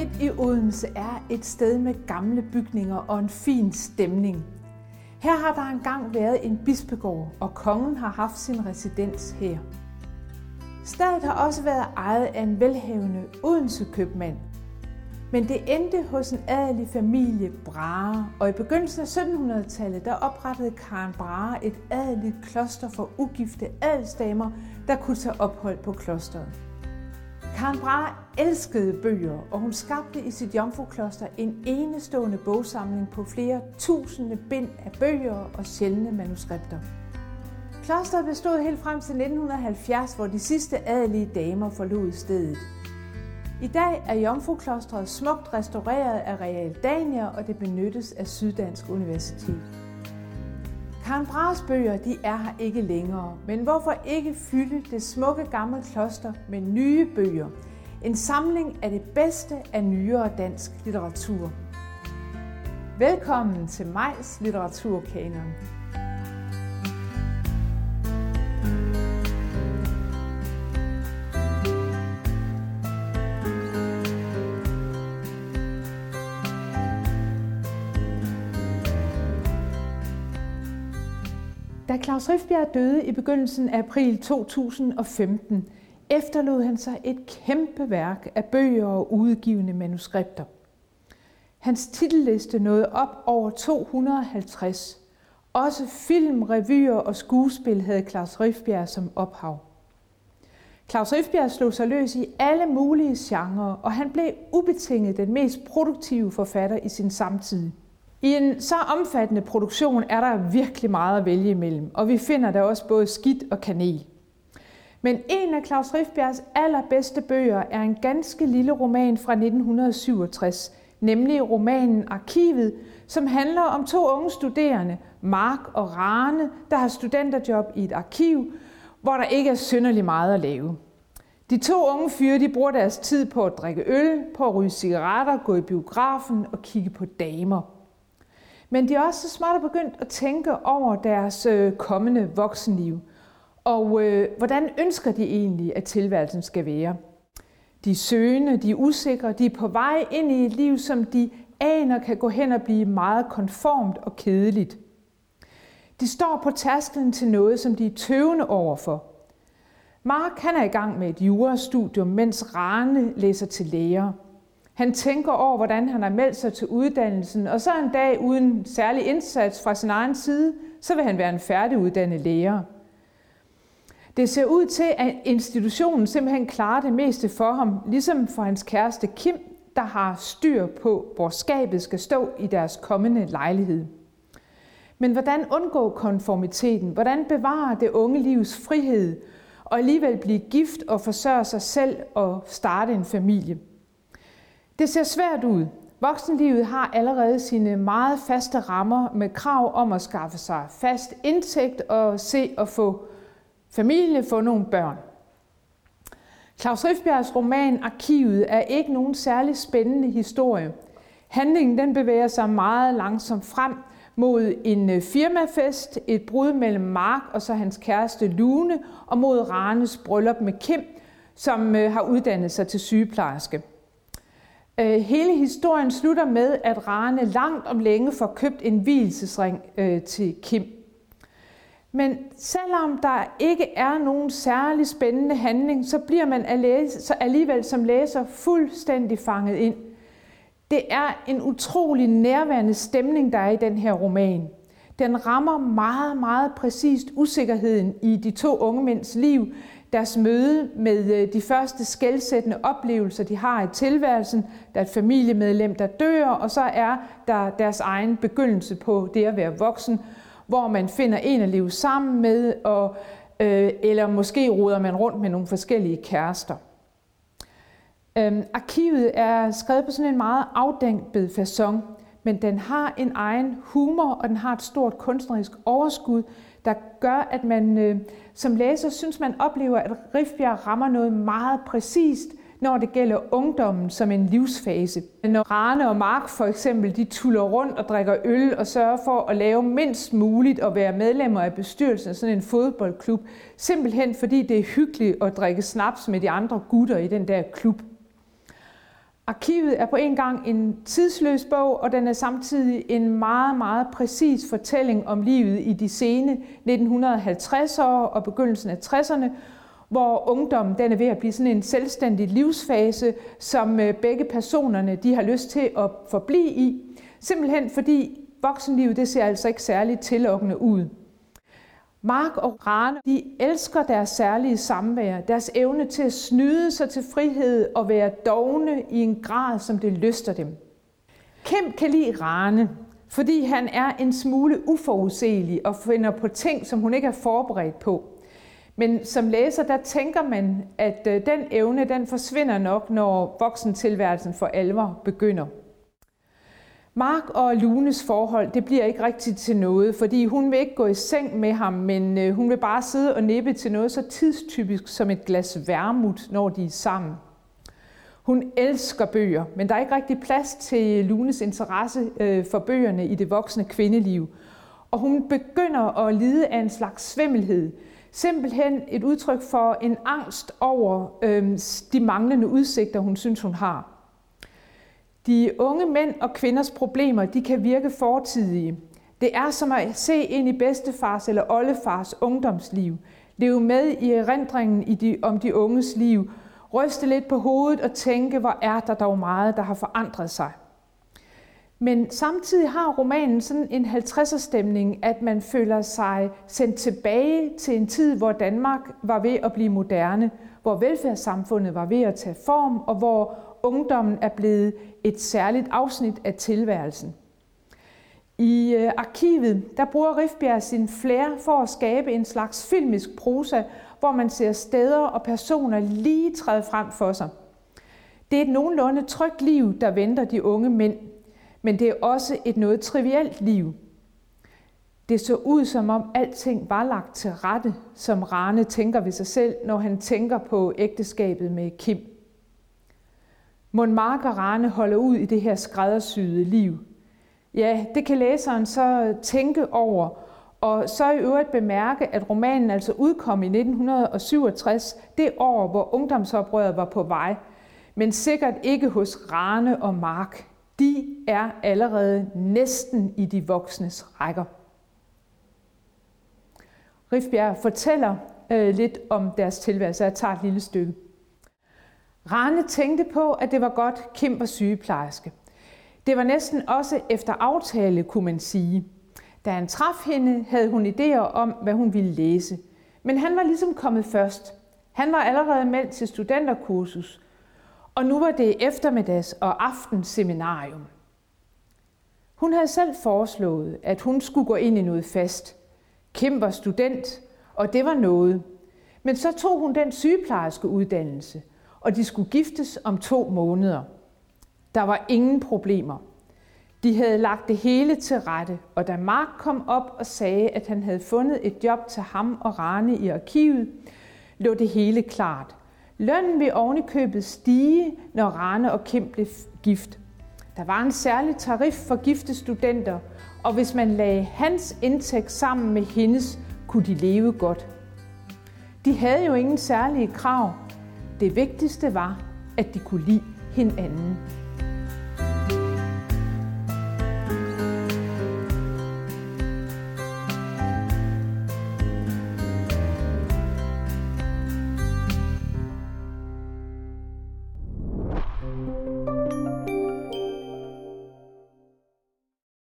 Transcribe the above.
midt i Odense er et sted med gamle bygninger og en fin stemning. Her har der engang været en bispegård, og kongen har haft sin residens her. Stedet har også været ejet af en velhavende Odense købmand. Men det endte hos en adelig familie Brahe, og i begyndelsen af 1700-tallet der oprettede Karen Brahe et adeligt kloster for ugifte adelsdamer, der kunne tage ophold på klosteret. Karen Brahe elskede bøger, og hun skabte i sit jomfrukloster en enestående bogsamling på flere tusinde bind af bøger og sjældne manuskripter. Klosteret bestod helt frem til 1970, hvor de sidste adelige damer forlod stedet. I dag er Jomfruklostret smukt restaureret af Real Dania, og det benyttes af Syddansk Universitet. Karen Brahes bøger de er her ikke længere, men hvorfor ikke fylde det smukke gamle kloster med nye bøger? En samling af det bedste af nyere dansk litteratur. Velkommen til Majs Litteraturkanon. Da Claus Rifbjerg døde i begyndelsen af april 2015, efterlod han sig et kæmpe værk af bøger og udgivende manuskripter. Hans titelliste nåede op over 250. Også film, revyer og skuespil havde Claus Rifbjerg som ophav. Claus Rifbjerg slog sig løs i alle mulige genrer, og han blev ubetinget den mest produktive forfatter i sin samtid. I en så omfattende produktion er der virkelig meget at vælge imellem, og vi finder der også både skidt og kanel. Men en af Claus Rifbjergs allerbedste bøger er en ganske lille roman fra 1967, nemlig romanen Arkivet, som handler om to unge studerende, Mark og Rane, der har studenterjob i et arkiv, hvor der ikke er synderlig meget at lave. De to unge fyre de bruger deres tid på at drikke øl, på at ryge cigaretter, gå i biografen og kigge på damer. Men de er også så småt begyndt at tænke over deres øh, kommende voksenliv. Og øh, hvordan ønsker de egentlig, at tilværelsen skal være? De er søgende, de er usikre, de er på vej ind i et liv, som de aner kan gå hen og blive meget konformt og kedeligt. De står på tærsklen til noget, som de er tøvende overfor. Mark han er i gang med et jurastudium, mens Rane læser til læger. Han tænker over, hvordan han har meldt sig til uddannelsen, og så en dag uden særlig indsats fra sin egen side, så vil han være en færdiguddannet lærer. Det ser ud til, at institutionen simpelthen klarer det meste for ham, ligesom for hans kæreste Kim, der har styr på, hvor skabet skal stå i deres kommende lejlighed. Men hvordan undgå konformiteten? Hvordan bevare det unge livs frihed og alligevel blive gift og forsørge sig selv og starte en familie? Det ser svært ud. Voksenlivet har allerede sine meget faste rammer med krav om at skaffe sig fast indtægt og se at få familie, få nogle børn. Claus Rifbjergs roman Arkivet er ikke nogen særlig spændende historie. Handlingen den bevæger sig meget langsomt frem mod en øh, firmafest, et brud mellem Mark og så hans kæreste Lune, og mod Ranes bryllup med Kim, som øh, har uddannet sig til sygeplejerske. Øh, hele historien slutter med, at Rane langt om længe får købt en hvilesesring øh, til Kim. Men selvom der ikke er nogen særlig spændende handling, så bliver man alligevel som læser fuldstændig fanget ind. Det er en utrolig nærværende stemning, der er i den her roman. Den rammer meget, meget præcist usikkerheden i de to unge mænds liv, deres møde med øh, de første skældsættende oplevelser, de har i tilværelsen. Der er et familiemedlem, der dør, og så er der deres egen begyndelse på det at være voksen, hvor man finder en at leve sammen med, og, øh, eller måske ruder man rundt med nogle forskellige kærester. Øhm, arkivet er skrevet på sådan en meget afdæmpet façon, men den har en egen humor, og den har et stort kunstnerisk overskud, der gør, at man øh, som læser synes, man oplever, at Rifbjerg rammer noget meget præcist, når det gælder ungdommen som en livsfase. Når Rane og Mark for eksempel, de tuller rundt og drikker øl og sørger for at lave mindst muligt og være medlemmer af bestyrelsen af sådan en fodboldklub, simpelthen fordi det er hyggeligt at drikke snaps med de andre gutter i den der klub. Arkivet er på en gang en tidsløs bog, og den er samtidig en meget, meget præcis fortælling om livet i de sene 1950'ere og begyndelsen af 60'erne, hvor ungdommen den er ved at blive sådan en selvstændig livsfase, som øh, begge personerne de har lyst til at forblive i. Simpelthen fordi voksenlivet det ser altså ikke særligt tillokkende ud. Mark og Rane, de elsker deres særlige samvær, deres evne til at snyde sig til frihed og være dogne i en grad, som det lyster dem. Kim kan lide Rane, fordi han er en smule uforudsigelig og finder på ting, som hun ikke er forberedt på. Men som læser, der tænker man, at øh, den evne, den forsvinder nok, når voksentilværelsen for alvor begynder. Mark og Lunes forhold, det bliver ikke rigtigt til noget, fordi hun vil ikke gå i seng med ham, men øh, hun vil bare sidde og nippe til noget så tidstypisk som et glas vermut, når de er sammen. Hun elsker bøger, men der er ikke rigtig plads til Lunes interesse øh, for bøgerne i det voksne kvindeliv. Og hun begynder at lide af en slags svimmelhed. Simpelthen et udtryk for en angst over øh, de manglende udsigter, hun synes, hun har. De unge mænd og kvinders problemer, de kan virke fortidige. Det er som at se ind i bedstefars eller oldefars ungdomsliv. Leve med i erindringen i de, om de unges liv. Ryste lidt på hovedet og tænke, hvor er der dog meget, der har forandret sig. Men samtidig har romanen sådan en 50'er stemning, at man føler sig sendt tilbage til en tid, hvor Danmark var ved at blive moderne, hvor velfærdssamfundet var ved at tage form, og hvor ungdommen er blevet et særligt afsnit af tilværelsen. I øh, arkivet der bruger Rifbjerg sin flair for at skabe en slags filmisk prosa, hvor man ser steder og personer lige træde frem for sig. Det er et nogenlunde trygt liv, der venter de unge mænd, men det er også et noget trivielt liv. Det så ud som om alting var lagt til rette, som Rane tænker ved sig selv, når han tænker på ægteskabet med Kim. Mon Mark og Rane holder ud i det her skræddersyede liv. Ja, det kan læseren så øh, tænke over, og så i øvrigt bemærke, at romanen altså udkom i 1967, det år, hvor ungdomsoprøret var på vej, men sikkert ikke hos Rane og Mark. De er allerede næsten i de voksnes rækker. Rifbjerg fortæller øh, lidt om deres tilværelse. Jeg tager et lille stykke. Rane tænkte på, at det var godt, Kim var sygeplejerske. Det var næsten også efter aftale, kunne man sige. Da han traf hende, havde hun idéer om, hvad hun ville læse. Men han var ligesom kommet først. Han var allerede meldt til studenterkursus, og nu var det eftermiddags- og aftenseminarium. Hun havde selv foreslået, at hun skulle gå ind i noget fast. Kim var student, og det var noget. Men så tog hun den sygeplejerske uddannelse, og de skulle giftes om to måneder. Der var ingen problemer. De havde lagt det hele til rette, og da Mark kom op og sagde, at han havde fundet et job til ham og Rane i arkivet, lå det hele klart. Lønnen vil ovenikøbet stige, når Rane og Kim blev gift. Der var en særlig tarif for gifte studenter, og hvis man lagde hans indtægt sammen med hendes, kunne de leve godt. De havde jo ingen særlige krav, det vigtigste var, at de kunne lide hinanden.